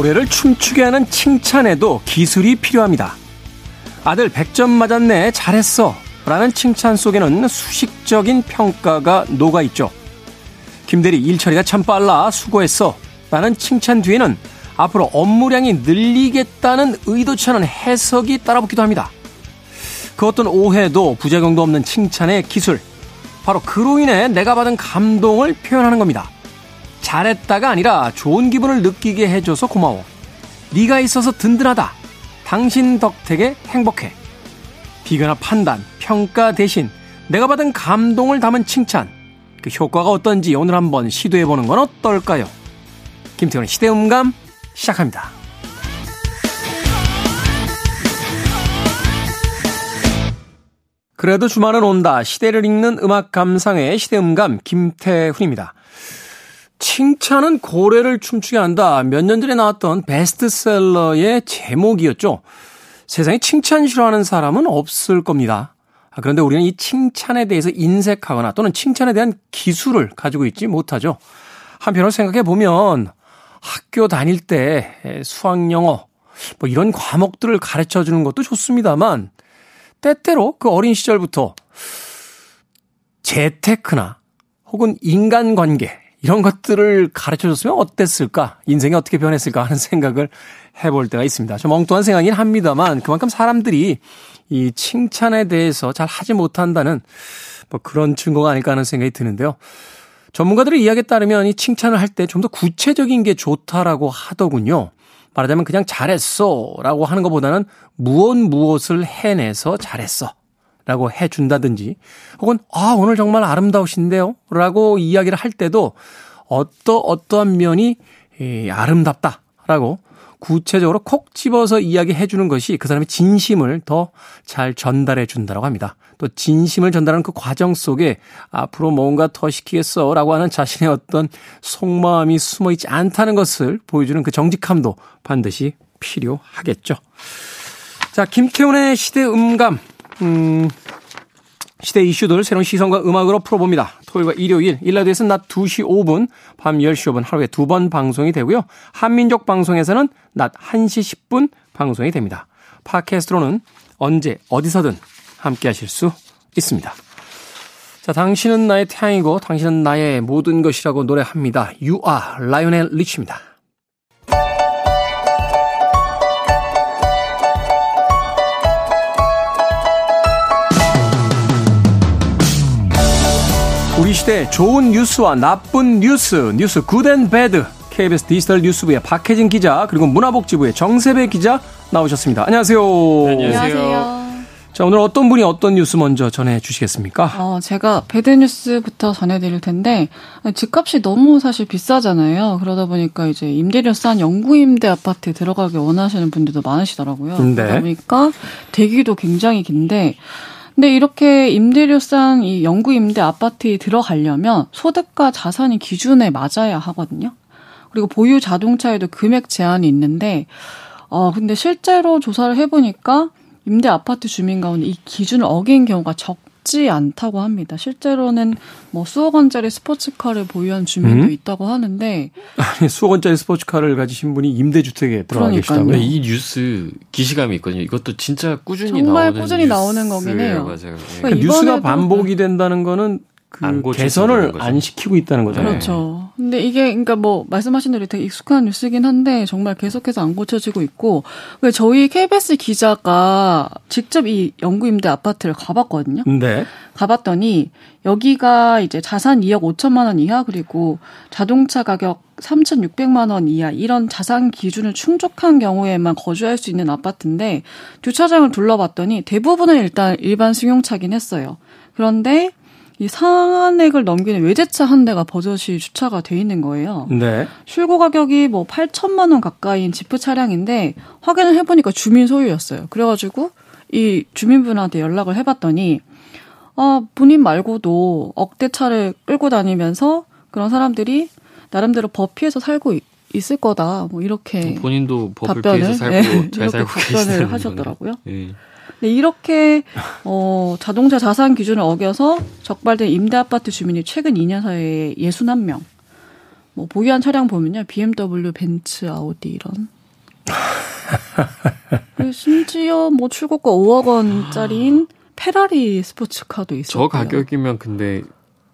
고래를 춤추게 하는 칭찬에도 기술이 필요합니다. 아들 100점 맞았네, 잘했어. 라는 칭찬 속에는 수식적인 평가가 녹아 있죠. 김대리 일처리가 참 빨라, 수고했어. 라는 칭찬 뒤에는 앞으로 업무량이 늘리겠다는 의도치 않은 해석이 따라붙기도 합니다. 그 어떤 오해도 부작용도 없는 칭찬의 기술. 바로 그로 인해 내가 받은 감동을 표현하는 겁니다. 잘했다가 아니라 좋은 기분을 느끼게 해줘서 고마워. 네가 있어서 든든하다. 당신 덕택에 행복해. 비교나 판단, 평가 대신 내가 받은 감동을 담은 칭찬. 그 효과가 어떤지 오늘 한번 시도해보는 건 어떨까요? 김태훈의 시대음감 시작합니다. 그래도 주말은 온다. 시대를 읽는 음악 감상의 시대음감 김태훈입니다. 칭찬은 고래를 춤추게 한다. 몇 년 전에 나왔던 베스트셀러의 제목이었죠. 세상에 칭찬 싫어하는 사람은 없을 겁니다. 아, 그런데 우리는 이 칭찬에 대해서 인색하거나 또는 칭찬에 대한 기술을 가지고 있지 못하죠. 한편으로 생각해 보면 학교 다닐 때 수학 영어 뭐 이런 과목들을 가르쳐 주는 것도 좋습니다만 때때로 그 어린 시절부터 재테크나 혹은 인간관계 이런 것들을 가르쳐 줬으면 어땠을까? 인생이 어떻게 변했을까 하는 생각을 해볼 때가 있습니다. 좀 엉뚱한 생각이긴 합니다만 그만큼 사람들이 이 칭찬에 대해서 잘 하지 못한다는 뭐 그런 증거가 아닐까 하는 생각이 드는데요. 전문가들의 이야기에 따르면 이 칭찬을 할 때 좀 더 구체적인 게 좋다라고 하더군요. 말하자면 그냥 잘했어 라고 하는 것보다는 무엇 무엇을 해내서 잘했어 라고 해준다든지 혹은 아 오늘 정말 아름다우신데요 라고 이야기를 할 때도 어떠 어떠한 면이 아름답다 라고 구체적으로 콕 집어서 이야기해 주는 것이 그 사람의 진심을 더 잘 전달해 준다라고 합니다. 또 진심을 전달하는 그 과정 속에 앞으로 뭔가 더 시키겠어 라고 하는 자신의 어떤 속마음이 숨어 있지 않다는 것을 보여주는 그 정직함도 반드시 필요하겠죠. 자, 김태훈의 시대 음감. 음, 시대 이슈들 새로운 시선과 음악으로 풀어봅니다. 토요일과 일요일, 일라드에서는 낮 2시 5분, 밤 10시 5분 하루에 두 번 방송이 되고요. 한민족 방송에서는 낮 1시 10분 방송이 됩니다. 팟캐스트로는 언제 어디서든 함께 하실 수 있습니다. 자, 당신은 나의 태양이고 당신은 나의 모든 것이라고 노래합니다. You are 라이오넬 리치입니다. 우리 시대 좋은 뉴스와 나쁜 뉴스, 뉴스 good and bad. KBS 디지털 뉴스부의 박혜진 기자, 그리고 문화복지부의 정세배 기자 나오셨습니다. 안녕하세요. 네, 안녕하세요. 자, 오늘 어떤 분이 어떤 뉴스 먼저 전해 주시겠습니까? 어, 제가 bad news부터 전해드릴 텐데, 집값이 너무 사실 비싸잖아요. 그러다 보니까 이제 임대료 싼 영구 임대 아파트에 들어가기 원하시는 분들도 많으시더라고요. 네. 그러다 보니까 대기도 굉장히 긴데, 근데 이렇게 임대료 싼이 영구 임대 아파트에 들어가려면 소득과 자산이 기준에 맞아야 하거든요. 그리고 보유 자동차에도 금액 제한이 있는데, 어, 근데 실제로 조사를 해 보니까 임대 아파트 주민 가운데 이 기준을 어긴 경우가 적 지 않다고 합니다. 실제로는 뭐 수억 원짜리 스포츠카를 보유한 주민도 음? 있다고 하는데 아니 수억 원짜리 스포츠카를 가지신 분이 임대주택에 들어가 계시다고요? 이 뉴스 기시감이 있거든요. 이것도 진짜 꾸준히 정말 나오는 꾸준히 나오는 거긴 해요. 맞아요. 네. 그러니까 뉴스가 반복이 된다는 거는 그 개선을 안 시키고 있다는 거잖아요. 그렇죠. 근데 이게 그러니까 뭐 말씀하신 대로 되게 익숙한 뉴스긴 한데 정말 계속해서 안 고쳐지고 있고 왜 저희 KBS 기자가 직접 이 영구 임대 아파트를 가봤거든요. 네. 가봤더니 여기가 이제 자산 2억 5천만 원 이하 그리고 자동차 가격 3,600만 원 이하 이런 자산 기준을 충족한 경우에만 거주할 수 있는 아파트인데 주차장을 둘러봤더니 대부분은 일단 일반 승용차긴 했어요. 그런데 이 상한액을 넘기는 외제차 한 대가 버젓이 주차가 돼 있는 거예요. 네. 출고 가격이 뭐 8천만 원 가까이인 지프 차량인데 확인을 해보니까 주민 소유였어요. 그래가지고 이 주민분한테 연락을 해봤더니 아 본인 말고도 억대 차를 끌고 다니면서 그런 사람들이 나름대로 법 피해서 살고 있, 있을 거다. 뭐 이렇게 본인도 법을 답변을, 피해서 살고 네, 잘 살고 답변을 하셨더라고요. 네. 네, 이렇게 어, 자동차 자산 기준을 어겨서 적발된 임대 아파트 주민이 최근 2년 사이에 61명. 뭐 보유한 차량 보면요. BMW, 벤츠, 아우디 이런. 심지어 뭐 출고가 5억 원짜리인 페라리 스포츠카도 있어요. 저 가격이면 근데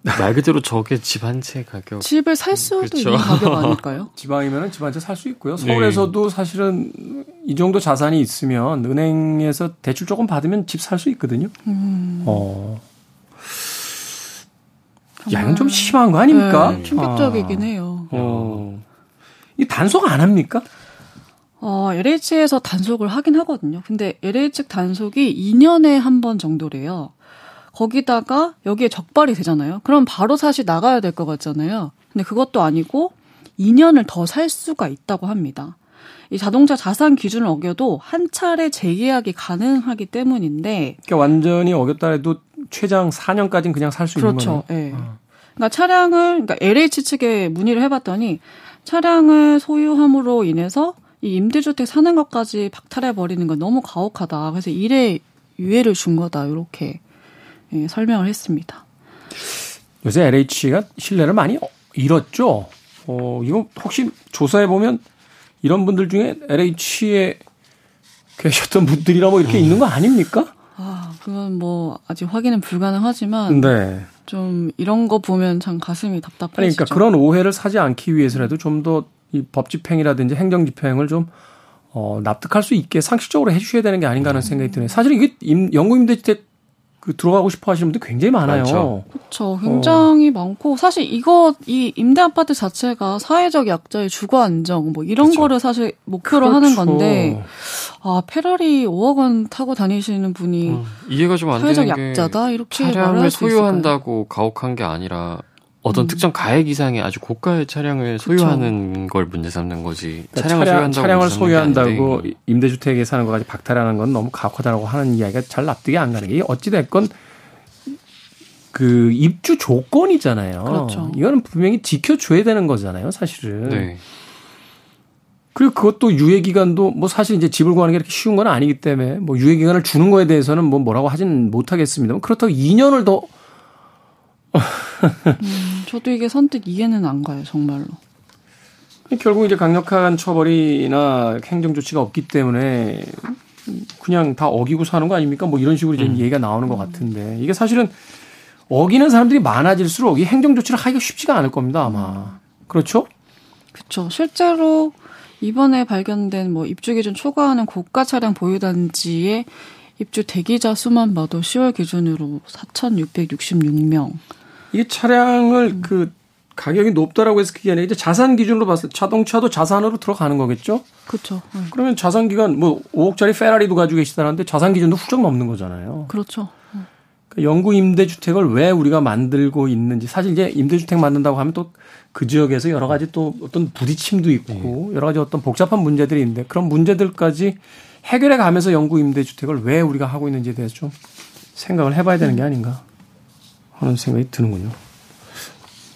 말 그대로 저게 집 한 채 가격. 집을 살 수도 그렇죠. 있는 가격 아닐까요? 지방이면 집 한 채 살 수 있고요. 네. 서울에서도 네. 사실은 이 정도 자산이 있으면 은행에서 대출 조금 받으면 집 살 수 있거든요. 음. 어. 야, 이건 좀 심한 거 아닙니까? 네, 충격적이긴 아. 해요. 어. 이 단속 안 합니까? 어, LH에서 단속을 하긴 하거든요. 근데 LH 단속이 2년에 한 번 정도래요. 거기다가 여기에 적발이 되잖아요. 그럼 바로 사실 나가야 될 것 같잖아요. 근데 그것도 아니고 2년을 더 살 수가 있다고 합니다. 이 자동차 자산 기준을 어겨도 한 차례 재계약이 가능하기 때문인데 그러니까 완전히 어겼다 해도 최장 4년까지는 그냥 살수 그렇죠. 있는 거네요. 예. 네. 그러니까 차량을 그러니까 LH 측에 문의를 해 봤더니 차량을 소유함으로 인해서 이 임대주택 사는 것까지 박탈해 버리는 건 너무 가혹하다. 그래서 일에 유예를 준 거다. 이렇게 예, 설명을 했습니다. 요새 LH가 신뢰를 많이 잃었죠. 어, 이거 혹시 조사해 보면 이런 분들 중에 LH에 계셨던 분들이라 뭐 이렇게 음. 있는 거 아닙니까? 아, 그건 뭐 아직 확인은 불가능하지만 네. 좀 이런 거 보면 참 가슴이 답답해지죠. 그러니까 그런 오해를 사지 않기 위해서라도 좀 더 이 법 집행이라든지 행정 집행을 좀 어, 납득할 수 있게 상식적으로 해주셔야 되는 게 아닌가 하는 생각이 드네요. 사실 이게 임, 연구임대주택 그 들어가고 싶어 하시는 분들 굉장히 많아요. 그렇죠. 굉장히 어. 많고 사실 이거 이 임대 아파트 자체가 사회적 약자의 주거 안정 뭐 이런 그렇죠. 거를 사실 목표로 그렇죠. 하는 건데 아 페라리 5억 원 타고 다니시는 분이 음, 이해가 좀 안 되는 게 약자다 이렇게 차량을 소유한다고 가혹한 게 아니라 어떤 음. 특정 가액 이상의 아주 고가의 차량을 소유하는. 걸 문제 삼는 거지. 그러니까 차량을, 차량, 소유한다고, 차량을 소유한다고 임대주택에 사는 것까지 박탈하는 건 너무 가혹하다고 하는 이야기가 잘 납득이 안 가는 게 어찌됐건 그 입주 조건이잖아요. 그렇죠. 이거는 분명히 지켜줘야 되는 거잖아요, 사실은. 네. 그리고 그것도 유예 기간도 뭐 사실 이제 집을 구하는 게 이렇게 쉬운 건 아니기 때문에 뭐 유예 기간을 주는 거에 대해서는 뭐 뭐라고 하진 못하겠습니다만 그렇다고 2년을 더 음, 저도 이게 선뜻 이해는 안 가요, 정말로. 결국 이제 강력한 처벌이나 행정 조치가 없기 때문에 그냥 다 어기고 사는 거 아닙니까? 뭐 이런 식으로 이제 음. 얘기가 나오는 것 같은데 이게 사실은 어기는 사람들이 많아질수록 이 행정 조치를 하기가 쉽지가 않을 겁니다, 아마. 그렇죠? 그렇죠. 실제로 이번에 발견된 뭐 입주 기준 초과하는 고가 차량 보유 단지의 입주 대기자 수만 봐도 10월 기준으로 4,666명. 이 차량을 음. 그 가격이 높다라고 해서 그게 아니라 이제 자산 기준으로 봤을 때 자동차도 자산으로 들어가는 거겠죠? 그렇죠. 네. 그러면 자산 기간 뭐 5억짜리 페라리도 가지고 계시다는데 자산 기준도 훌쩍 넘는 거잖아요. 그렇죠. 네. 그러니까 영구 임대주택을 왜 우리가 만들고 있는지 사실 이제 임대주택 만든다고 하면 또 그 지역에서 여러 가지 또 어떤 부딪힘도 있고 네. 여러 가지 어떤 복잡한 문제들이 있는데 그런 문제들까지 해결해 가면서 영구 임대주택을 왜 우리가 하고 있는지에 대해서 좀 생각을 해봐야 되는 게 아닌가 하는 생각이 드는군요.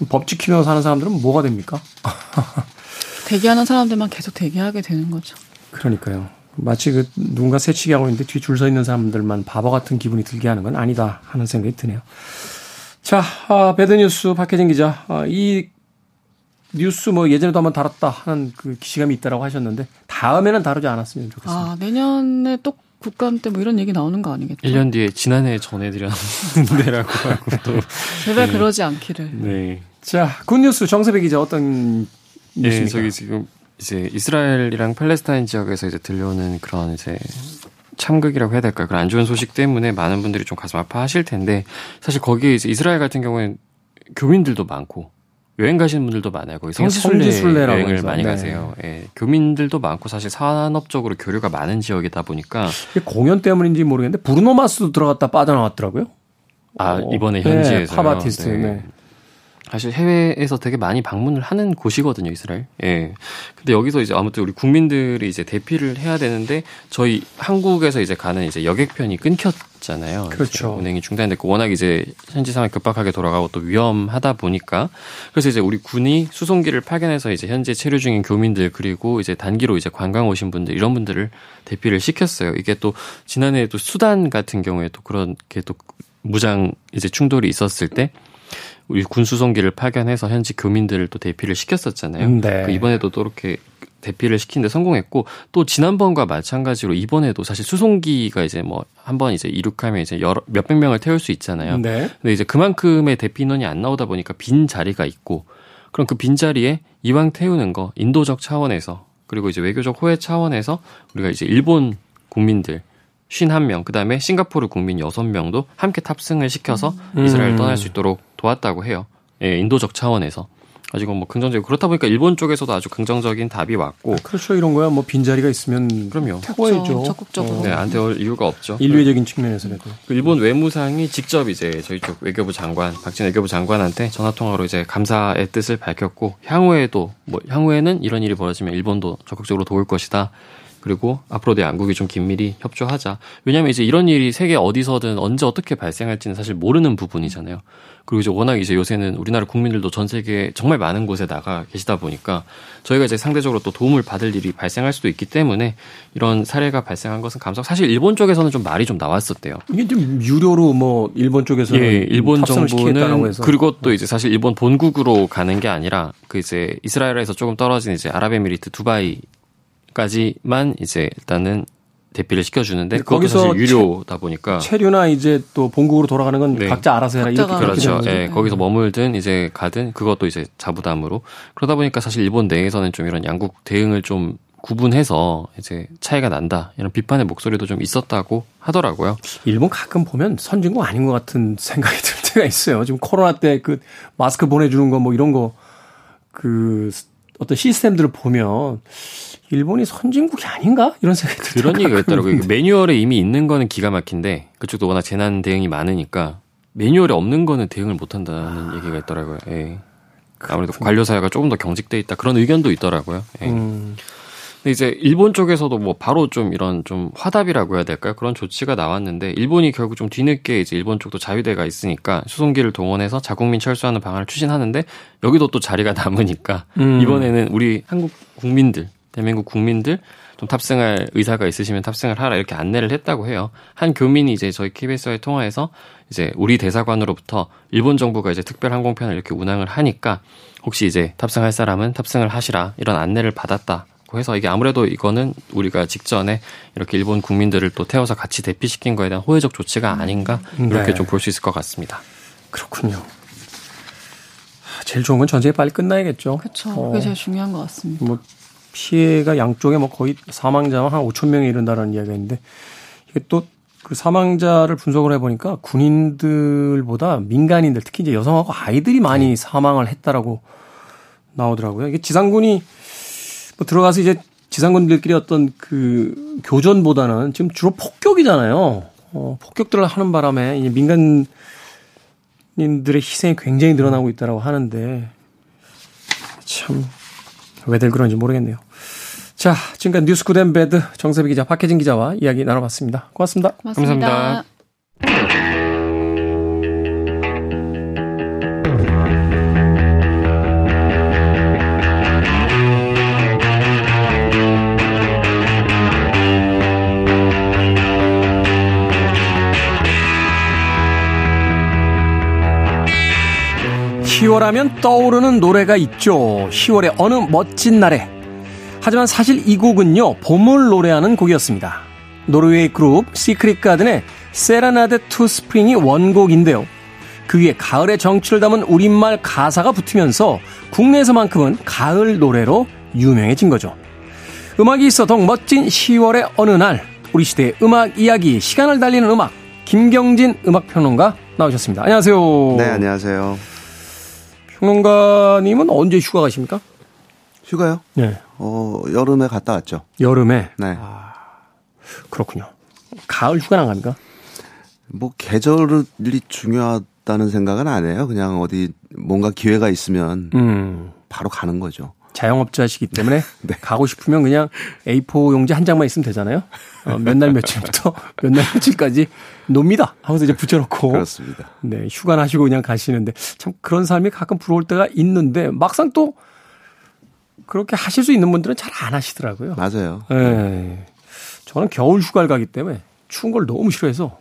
법 지키면서 사는 사람들은 뭐가 됩니까? 대기하는 사람들만 계속 대기하게 되는 거죠. 그러니까요. 마치 그 누군가 새치기 하고 있는데 뒤 줄 서 있는 사람들만 바보 같은 기분이 들게 하는 건 아니다 하는 생각이 드네요. 자, 아, 배드뉴스 박혜진 기자. 아, 이 뉴스 뭐 예전에도 한번 다뤘다 하는 그 기시감이 있다라고 하셨는데 다음에는 다루지 않았으면 좋겠습니다. 아, 내년에 또 국감 때 뭐 이런 얘기 나오는 거 아니겠죠? 1년 뒤에 지난해 전해드렸는데라고 하고 또 제발 네. 그러지 않기를. 네. 자, 굿뉴스 정세배 기자 어떤 네, 뉴스입니까? 네, 저기 지금 이제 이스라엘이랑 팔레스타인 지역에서 이제 들려오는 그런 이제 참극이라고 해야 될까요? 그런 안 좋은 소식 때문에 많은 분들이 좀 가슴 아파하실 텐데 사실 거기에 이제 이스라엘 같은 경우에는 교민들도 많고 여행 가시는 분들도 많아요. 거기 성지순례 여행을 해서. 많이 네. 가세요. 예, 교민들도 많고 사실 산업적으로 교류가 많은 지역이다 보니까 공연 때문인지 모르겠는데 브루노 마스도 들어갔다 빠져나왔더라고요. 아 이번에 현지에서 네, 팝 아티스트. 네. 네. 사실 해외에서 되게 많이 방문을 하는 곳이거든요, 이스라엘. 예. 근데 여기서 이제 아무튼 우리 국민들이 이제 대피를 해야 되는데 저희 한국에서 이제 가는 이제 여객편이 끊겼잖아요. 그렇죠. 운행이 중단됐고 워낙 이제 현지 상황이 급박하게 돌아가고 또 위험하다 보니까 그래서 이제 우리 군이 수송기를 파견해서 이제 현재 체류 중인 교민들 그리고 이제 단기로 이제 관광 오신 분들 이런 분들을 대피를 시켰어요. 이게 또 지난해 또 수단 같은 경우에 또 그런 게 또 무장 이제 충돌이 있었을 때 군수송기를 파견해서 현지 교민들을 또 대피를 시켰었잖아요. 네. 그 이번에도 또 이렇게 대피를 시키는데 성공했고 또 지난번과 마찬가지로 이번에도 사실 수송기가 이제 뭐 한 번 이제 이륙하면 이제 여러 몇백 명을 태울 수 있잖아요. 네. 근데 이제 그만큼의 대피 인원이 안 나오다 보니까 빈 자리가 있고 그럼 그 빈 자리에 이왕 태우는 거 인도적 차원에서 그리고 이제 외교적 호혜 차원에서 우리가 이제 일본 국민들 51명, 그 다음에 싱가포르 국민 6명도 함께 탑승을 시켜서 음. 이스라엘 을 떠날 수 있도록 도왔다고 해요. 예, 인도적 차원에서. 가지고 뭐 긍정적이고 그렇다 보니까 일본 쪽에서도 아주 긍정적인 답이 왔고. 그렇죠. 이런 거야. 뭐 빈자리가 있으면 그럼요. 태워야죠. 적극적으로. 네, 안 태울 이유가 없죠. 인류애적인 측면에서라도. 그 일본 외무상이 직접 이제 저희 쪽 외교부 장관 박진 외교부 장관한테 전화 통화로 이제 감사의 뜻을 밝혔고 향후에도 뭐 향후에는 이런 일이 벌어지면 일본도 적극적으로 도울 것이다 그리고 앞으로도 양국이 좀 긴밀히 협조하자. 왜냐하면 이제 이런 일이 세계 어디서든 언제 어떻게 발생할지는 사실 모르는 부분이잖아요. 그리고 이제 워낙 이제 요새는 우리나라 국민들도 전 세계 정말 많은 곳에 나가 계시다 보니까 저희가 이제 상대적으로 또 도움을 받을 일이 발생할 수도 있기 때문에 이런 사례가 발생한 것은 감사. 사실 일본 쪽에서는 좀 말이 좀 나왔었대요. 이게 좀 유료로 뭐 일본 쪽에서는 예, 일본 정부는 그리고 또 이제 사실 일본 본국으로 가는 게 아니라 그 이제 이스라엘에서 조금 떨어진 이제 아랍에미리트 두바이 까지만 이제 일단은 대피를 시켜주는데 거기서 유료다 보니까 체류나 이제 또 본국으로 돌아가는 건 네. 각자 알아서 해라 이렇게 그렇죠. 예, 네. 거기서 머물든 이제 가든 그것도 이제 자부담으로 그러다 보니까 사실 일본 내에서는 좀 이런 양국 대응을 좀 구분해서 이제 차이가 난다 이런 비판의 목소리도 좀 있었다고 하더라고요. 일본 가끔 보면 선진국 아닌 것 같은 생각이 들 때가 있어요. 지금 코로나 때 그 마스크 보내주는 거 뭐 이런 거 그 어떤 시스템들을 보면 일본이 선진국이 아닌가 이런 생각이 들어요. 그런 얘기가 있더라고요. 매뉴얼에 이미 있는 거는 기가 막힌데 그쪽도 워낙 재난 대응이 많으니까 매뉴얼에 없는 거는 대응을 못 한다는 아. 얘기가 있더라고요. 예. 아무래도 관료 사회가 조금 더 경직돼 있다 그런 의견도 있더라고요. 예. 음. 근데 이제 일본 쪽에서도 뭐 바로 좀 이런 좀 화답이라고 해야 될까요? 그런 조치가 나왔는데 일본이 결국 좀 뒤늦게 이제 일본 쪽도 자유대가 있으니까 수송기를 동원해서 자국민 철수하는 방안을 추진하는데 여기도 또 자리가 남으니까 음. 이번에는 우리 한국 국민들 대한민국 국민들 좀 탑승할 의사가 있으시면 탑승을 하라 이렇게 안내를 했다고 해요. 한 교민이 이제 저희 KBS와의 통화에서 이제 우리 대사관으로부터 일본 정부가 이제 특별 항공편을 이렇게 운항을 하니까 혹시 이제 탑승할 사람은 탑승을 하시라 이런 안내를 받았다 고 해서 이게 아무래도 이거는 우리가 직전에 이렇게 일본 국민들을 또 태워서 같이 대피시킨 거에 대한 호혜적 조치가 아닌가 이렇게 네. 좀볼 수 있을 것 같습니다. 그렇군요. 제일 좋은 건 전쟁이 빨리 끝나야겠죠. 그렇죠. 그게 어. 제일 중요한 것 같습니다. 뭐 피해가 양쪽에 뭐 거의 사망자만 한 5천 명에 이른다는 이야기가 있는데 이게 또 그 사망자를 분석을 해보니까 군인들보다 민간인들 특히 이제 여성하고 아이들이 많이 네. 사망을 했다라고 나오더라고요. 이게 지상군이 뭐 들어가서 이제 지상군들끼리 어떤 그 교전보다는 지금 주로 폭격이잖아요. 어, 폭격들을 하는 바람에 이 민간인들의 희생이 굉장히 늘어나고 있다라고 하는데 참 왜들 그런지 모르겠네요. 자, 지금까지 뉴스 good and bad 정세배 기자, 박혜진 기자와 이야기 나눠봤습니다. 고맙습니다. 고맙습니다. 감사합니다. 하면 떠오르는 노래가 있죠. 10월의 어느 멋진 날에. 하지만 사실 이 곡은요, 봄을 노래하는 곡이었습니다. 노르웨이 그룹 시크릿 가든의 Serenade to Spring이 원곡인데요. 그 위에 가을의 정취를 담은 우리말 가사가 붙으면서 국내에서만큼은 가을 노래로 유명해진 거죠. 음악이 있어 더욱 멋진 10월의 어느 날, 우리 시대의 음악 이야기, 시간을 달리는 음악, 김경진 음악평론가 나오셨습니다. 안녕하세요. 네, 안녕하세요. 평론가님은 언제 휴가 가십니까? 휴가요? 네. 어, 여름에 갔다 왔죠. 여름에? 네. 아, 그렇군요. 가을 휴가는 안 갑니까? 뭐, 계절이 중요하다는 생각은 안 해요. 그냥 어디 뭔가 기회가 있으면 음. 바로 가는 거죠. 자영업자시기 때문에 네. 가고 싶으면 그냥 A4 용지 한 장만 있으면 되잖아요. 어, 몇날 며칠부터 몇 날 며칠까지 놉니다. 하면서 이제 붙여놓고. 그렇습니다. 네, 휴가 나시고 그냥 가시는데 참 그런 삶이 가끔 부러울 때가 있는데 막상 또 그렇게 하실 수 있는 분들은 잘 안 하시더라고요. 맞아요. 네. 저는 겨울 휴가를 가기 때문에 추운 걸 너무 싫어해서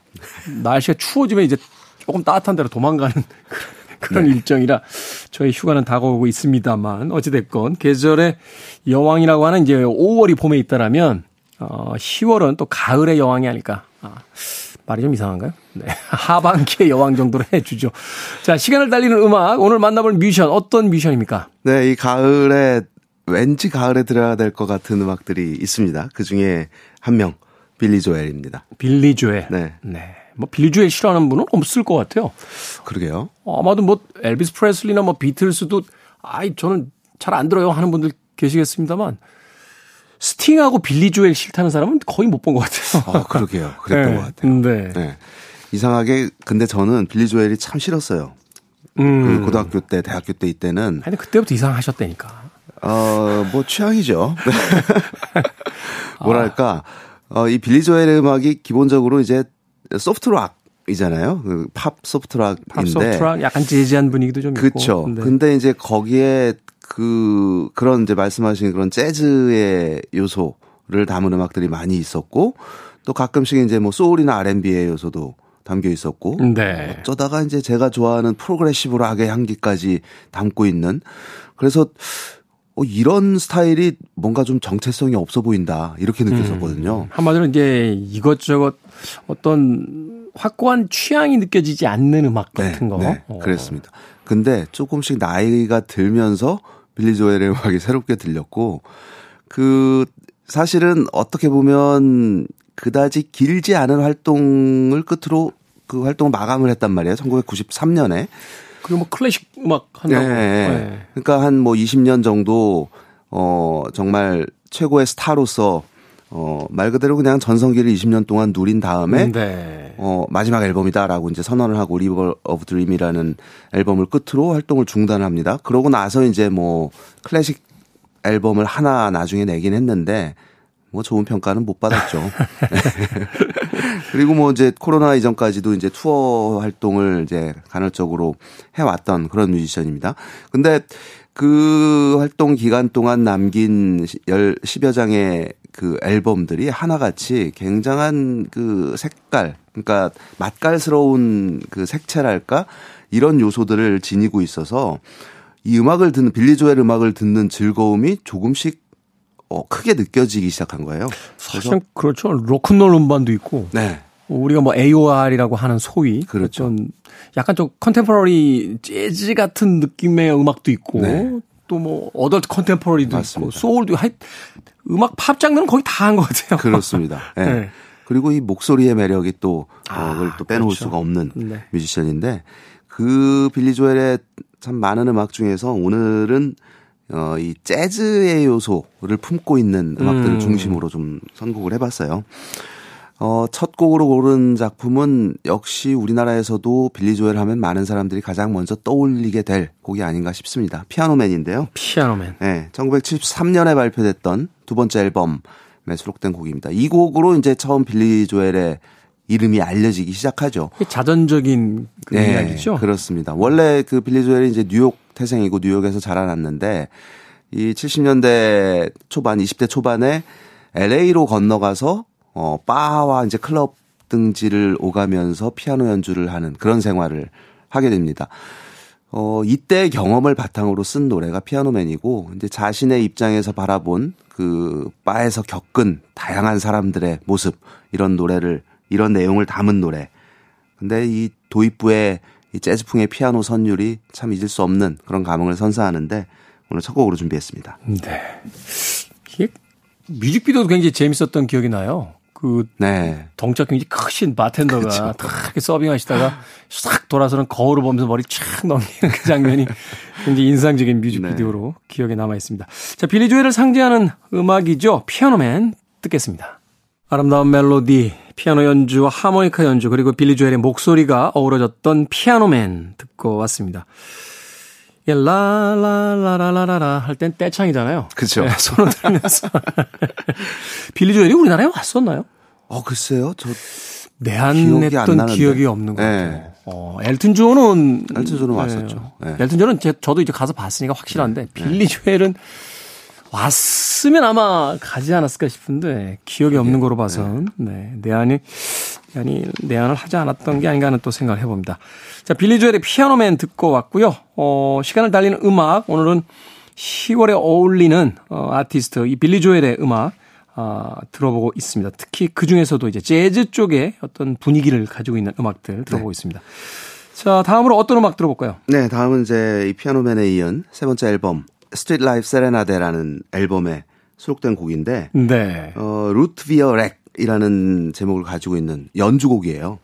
날씨가 추워지면 이제 조금 따뜻한 데로 도망가는 그런 네. 일정이라 저희 휴가는 다가오고 있습니다만 어찌됐건 계절의 여왕이라고 하는 이제 5월이 봄에 있다라면 어 10월은 또 가을의 여왕이 아닐까. 아, 말이 좀 이상한가요? 네. 하반기의 여왕 정도로 해주죠. 자, 시간을 달리는 음악. 오늘 만나볼 뮤지션. 어떤 뮤지션입니까? 네, 이 가을에, 왠지 가을에 들어야 될 것 같은 음악들이 있습니다. 그 중에 한 명, 빌리 조엘입니다. 빌리 조엘. 네. 네. 뭐 빌리 조엘 싫어하는 분은 없을 것 같아요. 그러게요. 아마도 뭐 엘비스 프레슬리나 뭐 비틀스도 아이 저는 잘 안 들어요 하는 분들 계시겠습니다만 스팅하고 빌리 조엘 싫다는 사람은 거의 못 본 것 같아요. 아, 그러게요. 그랬던 네. 것 같아요. 네. 네. 이상하게 근데 저는 빌리 조엘이 참 싫었어요. 음. 그 고등학교 때, 대학교 때 이때는. 아니 그때부터 이상하셨다니까. 어, 뭐 취향이죠. 뭐랄까, 어, 이 빌리 조엘의 음악이 기본적으로 이제 소프트락 이잖아요. 그 팝 소프트락인데. 팝 소프트락 약간 재즈한 분위기도 좀 그쵸. 있고. 네. 근데 이제 거기에 그 그런 이제 말씀하신 그런 재즈의 요소를 담은 음악들이 많이 있었고 또 가끔씩 이제 뭐 소울이나 R&B의 요소도 담겨 있었고 네. 어쩌다가 이제 제가 좋아하는 프로그레시브 락의 향기까지 담고 있는 그래서 어, 이런 스타일이 뭔가 좀 정체성이 없어 보인다 이렇게 느꼈었거든요. 음, 한마디로 이제 이것저것 어떤 확고한 취향이 느껴지지 않는 음악 네, 같은 네, 거. 네, 어. 그랬습니다. 근데 조금씩 나이가 들면서 빌리 조엘의 음악이 새롭게 들렸고 그 사실은 어떻게 보면 그다지 길지 않은 활동을 끝으로 그 활동을 마감을 했단 말이에요. 1993년에. 그리고 뭐 클래식 음악 한다고. 네. 네. 그러니까 한 뭐 20년 정도 어 정말 최고의 스타로서 어, 말 그대로 그냥 전성기를 20년 동안 누린 다음에 음, 네. 어, 마지막 앨범이다라고 이제 선언을 하고 River of Dreams이라는 앨범을 끝으로 활동을 중단합니다. 그러고 나서 이제 뭐 클래식 앨범을 하나 나중에 내긴 했는데 뭐 좋은 평가는 못 받았죠. 그리고 뭐 이제 코로나 이전까지도 이제 투어 활동을 이제 간헐적으로 해왔던 그런 뮤지션입니다. 근데 그 활동 기간 동안 남긴 열 10여 장의 그 앨범들이 하나같이 굉장한 그 색깔, 그러니까 맛깔스러운 그 색채랄까 이런 요소들을 지니고 있어서 이 음악을 듣는 빌리 조엘 음악을 듣는 즐거움이 조금씩 어, 크게 느껴지기 시작한 거예요. 사실 그렇죠. 로큰롤 음반도 있고. 네. 우리가 뭐 AOR이라고 하는 소위 그렇죠. 약간 좀 컨템포러리 재즈 같은 느낌의 음악도 있고 네. 또뭐 어덜트 컨템포러리도 맞습니다. 있고 소울도 하 음악 팝 장르는 거의 다 한 것 같아요. 그렇습니다. 네. 네. 그리고 이 목소리의 매력이 또 아, 그걸 또 빼놓을 그렇죠. 수가 없는 네. 뮤지션인데 그 빌리 조엘의 참 많은 음악 중에서 오늘은 어, 이 재즈의 요소를 품고 있는 음악들을 음. 중심으로 좀 선곡을 해봤어요. 어, 첫 곡으로 고른 작품은 역시 우리나라에서도 빌리 조엘 하면 많은 사람들이 가장 먼저 떠올리게 될 곡이 아닌가 싶습니다. 피아노맨인데요. 피아노맨. 네. 1973년에 발표됐던 두 번째 앨범에 수록된 곡입니다. 이 곡으로 이제 처음 빌리 조엘의 이름이 알려지기 시작하죠. 자전적인 그 네, 이야기죠. 그렇습니다. 원래 그 빌리 조엘이 이제 뉴욕 태생이고 뉴욕에서 자라났는데 이 70년대 초반, 20대 초반에 LA로 건너가서 어, 바와 이제 클럽 등지를 오가면서 피아노 연주를 하는 그런 생활을 하게 됩니다. 어, 이때 경험을 바탕으로 쓴 노래가 피아노맨이고, 이제 자신의 입장에서 바라본 그 바에서 겪은 다양한 사람들의 모습, 이런 노래를, 이런 내용을 담은 노래. 근데 이 도입부의 이 재즈풍의 피아노 선율이 참 잊을 수 없는 그런 감흥을 선사하는데, 오늘 첫 곡으로 준비했습니다. 네. 이게 뮤직비디오도 굉장히 재밌었던 기억이 나요. 그 네. 덩치가 굉장히 크신 바텐더가 그렇죠. 탁 서빙하시다가 싹 돌아서는 거울을 보면서 머리 촥 넘기는 그 장면이 굉장히 인상적인 뮤직비디오로 네. 기억에 남아 있습니다. 자, 빌리 조엘을 상징하는 음악이죠. 피아노맨 듣겠습니다. 아름다운 멜로디, 피아노 연주와 하모니카 연주, 그리고 빌리 조엘의 목소리가 어우러졌던 피아노맨 듣고 왔습니다. 예, 라라라라라라 할 땐 떼창이잖아요. 그렇죠. 네, 손을 들면서 빌리 조엘이 우리나라에 왔었나요? 어, 글쎄요. 저 내한했던 기억이, 기억이 없는 것 네. 같아요. 어, 엘튼 존은 엘튼 존은 왔었죠. 네. 엘튼 존은 제, 저도 이제 가서 봤으니까 확실한데 네. 빌리 조엘은 왔으면 아마 가지 않았을까 싶은데 기억이 없는 거로 봐선 네, 내한이 아니 내한을 하지 않았던 게 아닌가 하는 또 생각을 해봅니다. 자, 빌리 조엘의 Piano Man 듣고 왔고요. 어, 시간을 달리는 음악 오늘은 10월에 어울리는 어, 아티스트 이 빌리 조엘의 음악 아, 들어보고 있습니다. 특히 그 중에서도 이제 재즈 쪽의 어떤 분위기를 가지고 있는 음악들 들어보고 네. 있습니다. 자, 다음으로 어떤 음악 들어볼까요? 네, 다음은 이제 이 Piano Man에 이은 세 번째 앨범 Streetlife Serenade라는 앨범에 수록된 곡인데 네. 어, Root Beer Rag이라는 제목을 가지고 있는 연주곡이에요.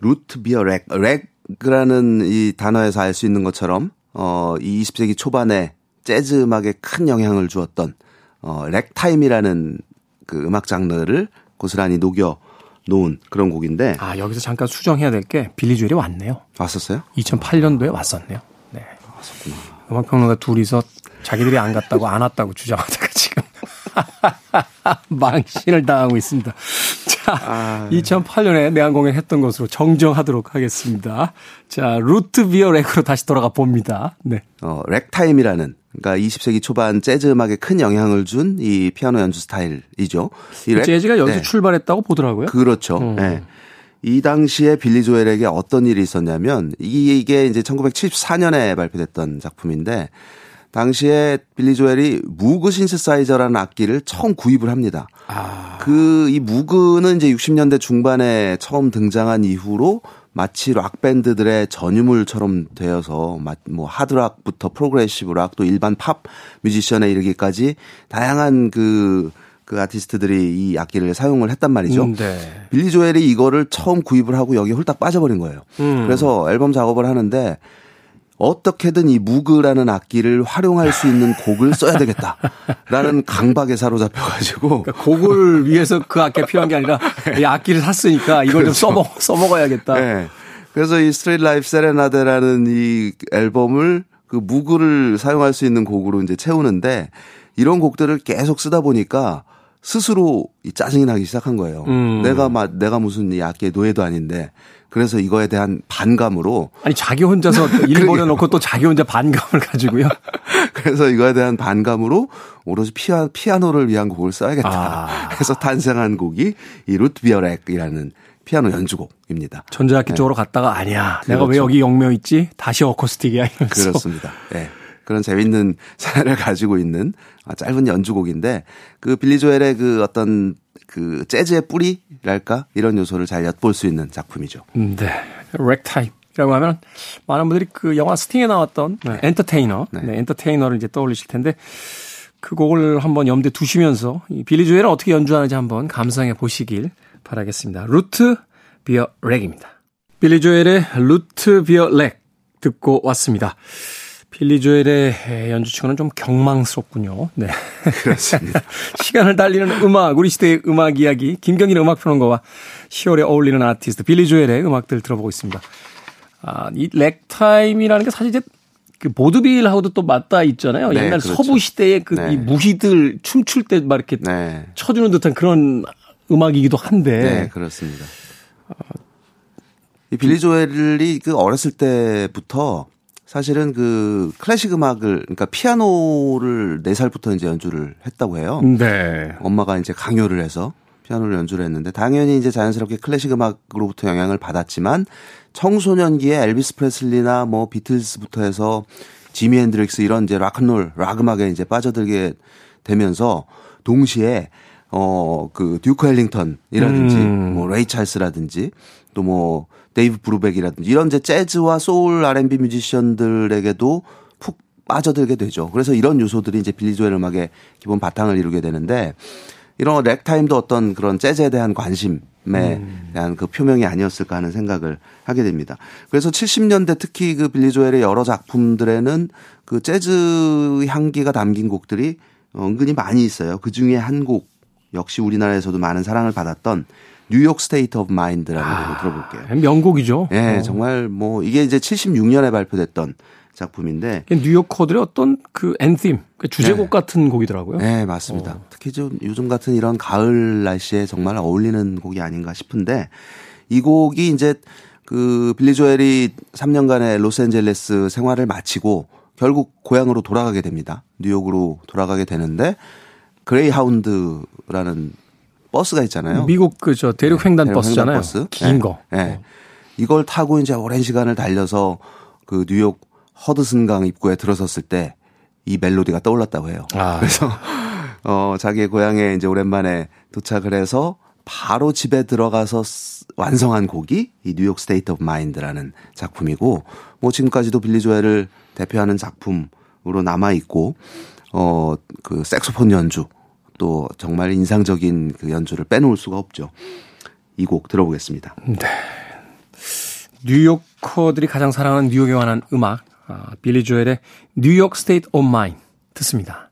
Root Beer Rag. Rag이라는 이 단어에서 알 수 있는 것처럼 어, 이 20세기 초반에 재즈 음악에 큰 영향을 주었던 어, 래그타임이라는 그 음악 장르를 고스란히 녹여 놓은 그런 곡인데. 아, 여기서 잠깐 수정해야 될 게 빌리 조엘이 왔네요. 왔었어요? 2008년도에 왔었네요. 네. 왔었구나. 음악평론가 둘이서 자기들이 안 갔다고 안 왔다고 주장하다가 지금 망신을 당하고 있습니다. 자, 아... 2008년에 내한 공연 했던 것으로 정정하도록 하겠습니다. 자, Root Beer Rag으로 다시 돌아가 봅니다. 네. 어, 래그타임이라는 그러니까 20세기 초반 재즈 음악에 큰 영향을 준 이 피아노 연주 스타일이죠. 이 rag, 재즈가 여기서 네. 출발했다고 보더라고요. 그렇죠. 음. 네. 이 당시에 빌리 조엘에게 어떤 일이 있었냐면 이게 이제 1974년에 발표됐던 작품인데 당시에 빌리 조엘이 Moog 신시사이저라는 악기를 처음 구입을 합니다. 아. 그이 Moog는 이제 60년대 중반에 처음 등장한 이후로 마치 락 밴드들의 전유물처럼 되어서 뭐 하드락부터 progressive rock 또 일반 팝 뮤지션에 이르기까지 다양한 그그 그 아티스트들이 이 악기를 사용을 했단 말이죠. 음, 네. 빌리 조엘이 이거를 처음 구입을 하고 여기 홀딱 빠져버린 거예요. 음. 그래서 앨범 작업을 하는데 어떻게든 이 Moog라는 악기를 활용할 수 있는 곡을 써야 되겠다라는 강박에 사로잡혀가지고 그러니까 곡을 위해서 그 악기가 필요한 게 아니라 이 악기를 샀으니까 이걸 그렇죠. 좀 써먹 써먹어야겠다. 네. 그래서 이 Streetlife Serenade라는 이 앨범을 그 Moog를 사용할 수 있는 곡으로 이제 채우는데 이런 곡들을 계속 쓰다 보니까 스스로 이 짜증이 나기 시작한 거예요. 음. 내가 막 내가 무슨 이 악기의 노예도 아닌데 그래서 이거에 대한 반감으로 아니 자기 혼자서 일 벌여놓고 또 자기 혼자 반감을 가지고요. 그래서 이거에 대한 반감으로 오로지 피아, 피아노를 위한 곡을 써야겠다 아. 해서 탄생한 곡이 이 Root Beer Rag이라는 피아노 연주곡입니다. 전자악기 네. 쪽으로 갔다가 아니야. 그렇죠. 내가 왜 여기 얽매여 있지? 다시 어쿠스틱이야 이러면서. 그렇습니다. 네. 그런 재밌는 사연을 가지고 있는 짧은 연주곡인데 그 빌리 조엘의 그 어떤 그 재즈의 뿌리랄까 이런 요소를 잘 엿볼 수 있는 작품이죠. 음, 네, 래그타임이라고 하면 많은 분들이 그 영화 Sting에 나왔던 네. 엔터테이너, 네. 네, Entertainer를 이제 떠올리실 텐데 그 곡을 한번 염두에 두시면서 이 빌리 조엘은 어떻게 연주하는지 한번 감상해 보시길 바라겠습니다. Root Beer Rag입니다. 빌리 조엘의 Root Beer Rag 듣고 왔습니다. 빌리 조엘의 연주치고는 좀 경망스럽군요. 네. 그렇습니다. 시간을 달리는 음악, 우리 시대의 음악 이야기, 김경진 음악평론가와 10월에 어울리는 아티스트 빌리 조엘의 음악들 들어보고 있습니다. 아, 이 래그타임이라는 게 사실 이제 그 보드빌하고도 또 맞닿아 있잖아요. 네, 옛날 그렇죠. 서부 시대의 그 네. 이 무희들 춤출 때 막 이렇게 네. 쳐주는 듯한 그런 음악이기도 한데. 네, 그렇습니다. 어, 이 빌리 조엘이 그 어렸을 때부터 사실은 그 클래식 음악을 그러니까 피아노를 4살부터 이제 연주를 했다고 해요. 네. 엄마가 이제 강요를 해서 피아노를 연주를 했는데 당연히 이제 자연스럽게 클래식 음악으로부터 영향을 받았지만 청소년기에 엘비스 프레슬리나 뭐 비틀스부터 해서 지미 핸드릭스 이런 이제 락큰롤 락 음악에 이제 빠져들게 되면서 동시에 어 그 듀크 엘링턴이라든지 음. 뭐 레이 찰스라든지 또 뭐 데이브 브루벡이라든지 이런 이제 재즈와 소울 R&B 뮤지션들에게도 푹 빠져들게 되죠. 그래서 이런 요소들이 이제 빌리 조엘 음악의 기본 바탕을 이루게 되는데 이런 래그타임도 어떤 그런 재즈에 대한 관심에 음. 대한 그 표명이 아니었을까 하는 생각을 하게 됩니다. 그래서 70년대 특히 그 빌리 조엘의 여러 작품들에는 그 재즈 향기가 담긴 곡들이 은근히 많이 있어요. 그 중에 한 곡 역시 우리나라에서도 많은 사랑을 받았던 New York State of Mind라는 아, 곡을 들어볼게요. 명곡이죠. 예, 네, 어. 정말 뭐 이게 이제 76년에 발표됐던 작품인데 뉴욕 코드의 어떤 그 anthem 그 주제곡 네. 같은 곡이더라고요. 네, 맞습니다. 어. 특히 좀 요즘 같은 이런 가을 날씨에 정말 어울리는 곡이 아닌가 싶은데 이 곡이 이제 그 빌리 조엘이 3년간의 로스앤젤레스 생활을 마치고 결국 고향으로 돌아가게 됩니다. 뉴욕으로 돌아가게 되는데 그레이하운드라는 버스가 있잖아요. 미국 그 저 대륙 횡단 네, 버스잖아요. 버스. 긴 네. 거. 네. 어. 이걸 타고 이제 오랜 시간을 달려서 그 뉴욕 허드슨강 입구에 들어섰을 때 이 멜로디가 떠올랐다고 해요. 아. 그래서 어 자기의 고향에 이제 오랜만에 도착을 해서 바로 집에 들어가서 완성한 곡이 이 New York State of Mind라는 작품이고 뭐 지금까지도 빌리 조엘을 대표하는 작품으로 남아 있고 어그 색소폰 연주 또 정말 인상적인 그 연주를 빼놓을 수가 없죠. 이 곡 들어보겠습니다. 네. 뉴요커들이 가장 사랑하는 뉴욕에 관한 음악, 아, 빌리 조엘의 New York State of Mind 듣습니다.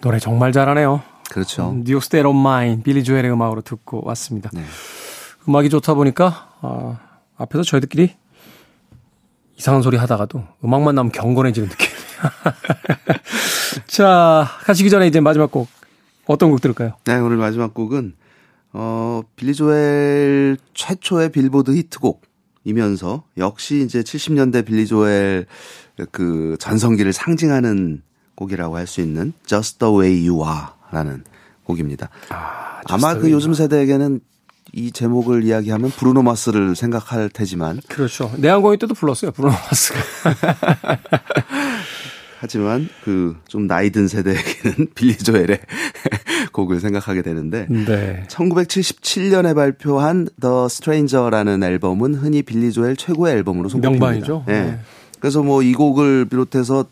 노래 정말 잘하네요. 그렇죠. 음, New York State of Mind 빌리 조엘의 음악으로 듣고 왔습니다. 네. 음악이 좋다 보니까 아, 앞에서 저희들끼리 이상한 소리 하다가도 음악만 나오면 경건해지는 느낌. 자, 가시기 전에 이제 마지막 곡 어떤 곡 들을까요? 네, 오늘 마지막 곡은 어 빌리 조엘 최초의 빌보드 히트곡 이면서 역시 이제 70년대 빌리 조엘 그 전성기를 상징하는 곡이라고 할 수 있는 Just the Way You Are라는 곡입니다. 아, 아마 그 요즘 세대에게는 이 제목을 이야기하면 브루노 마스를 생각할 테지만 그렇죠. 내한공연 때도 불렀어요. 브루노 마스가. 하지만 그 좀 나이 든 세대에게는 빌리 조엘의 곡을 생각하게 되는데 네. 1977년에 발표한 The Stranger라는 앨범은 흔히 빌리 조엘 최고의 앨범으로 손꼽힙니다. 명반이죠. 네. 네. 그래서 뭐 이 곡을 비롯해서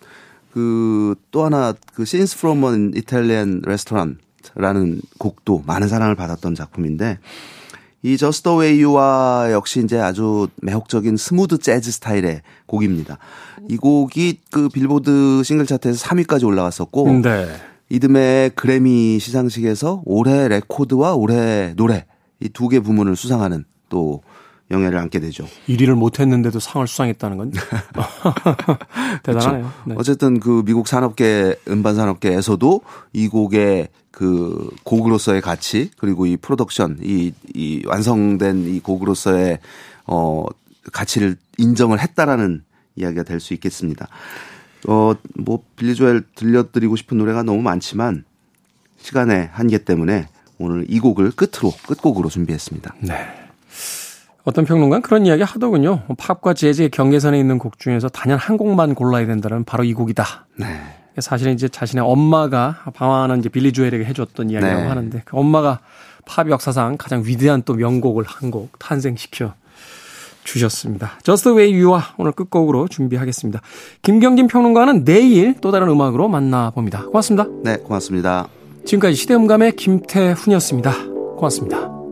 그 또 하나 그 Scenes from an Italian Restaurant라는 곡도 많은 사랑을 받았던 작품인데 이 Just the Way You와 역시 이제 아주 매혹적인 smooth 재즈 스타일의 곡입니다. 이 곡이 그 빌보드 싱글 차트에서 3위까지 올라갔었고 네. 이듬해 그래미 시상식에서 올해 레코드와 올해 노래 이 두 개 부문을 수상하는 또 영예를 안게 되죠. 1위를 못했는데도 상을 수상했다는 건 대단하네요. 네. 어쨌든 그 미국 산업계 음반 산업계에서도 이 곡의 그 곡으로서의 가치 그리고 이 프로덕션 이, 이 완성된 이 곡으로서의 어 가치를 인정을 했다라는 이야기가 될 수 있겠습니다. 어 뭐 빌리 조엘 들려드리고 싶은 노래가 너무 많지만 시간의 한계 때문에 오늘 이 곡을 끝으로 끝곡으로 준비했습니다. 네. 어떤 평론가는 그런 이야기 하더군요. 팝과 재즈의 경계선에 있는 곡 중에서 단연 한 곡만 골라야 된다는 바로 이 곡이다. 네. 사실은 이제 자신의 엄마가 방황하는 이제 빌리 조엘에게 해줬던 이야기라고 네. 하는데 그 엄마가 팝 역사상 가장 위대한 또 명곡을 한 곡 탄생시켜 주셨습니다. Just the way you와 오늘 끝곡으로 준비하겠습니다. 김경진 평론가는 내일 또 다른 음악으로 만나봅니다. 고맙습니다. 네, 고맙습니다. 지금까지 시대음감의 김태훈이었습니다. 고맙습니다.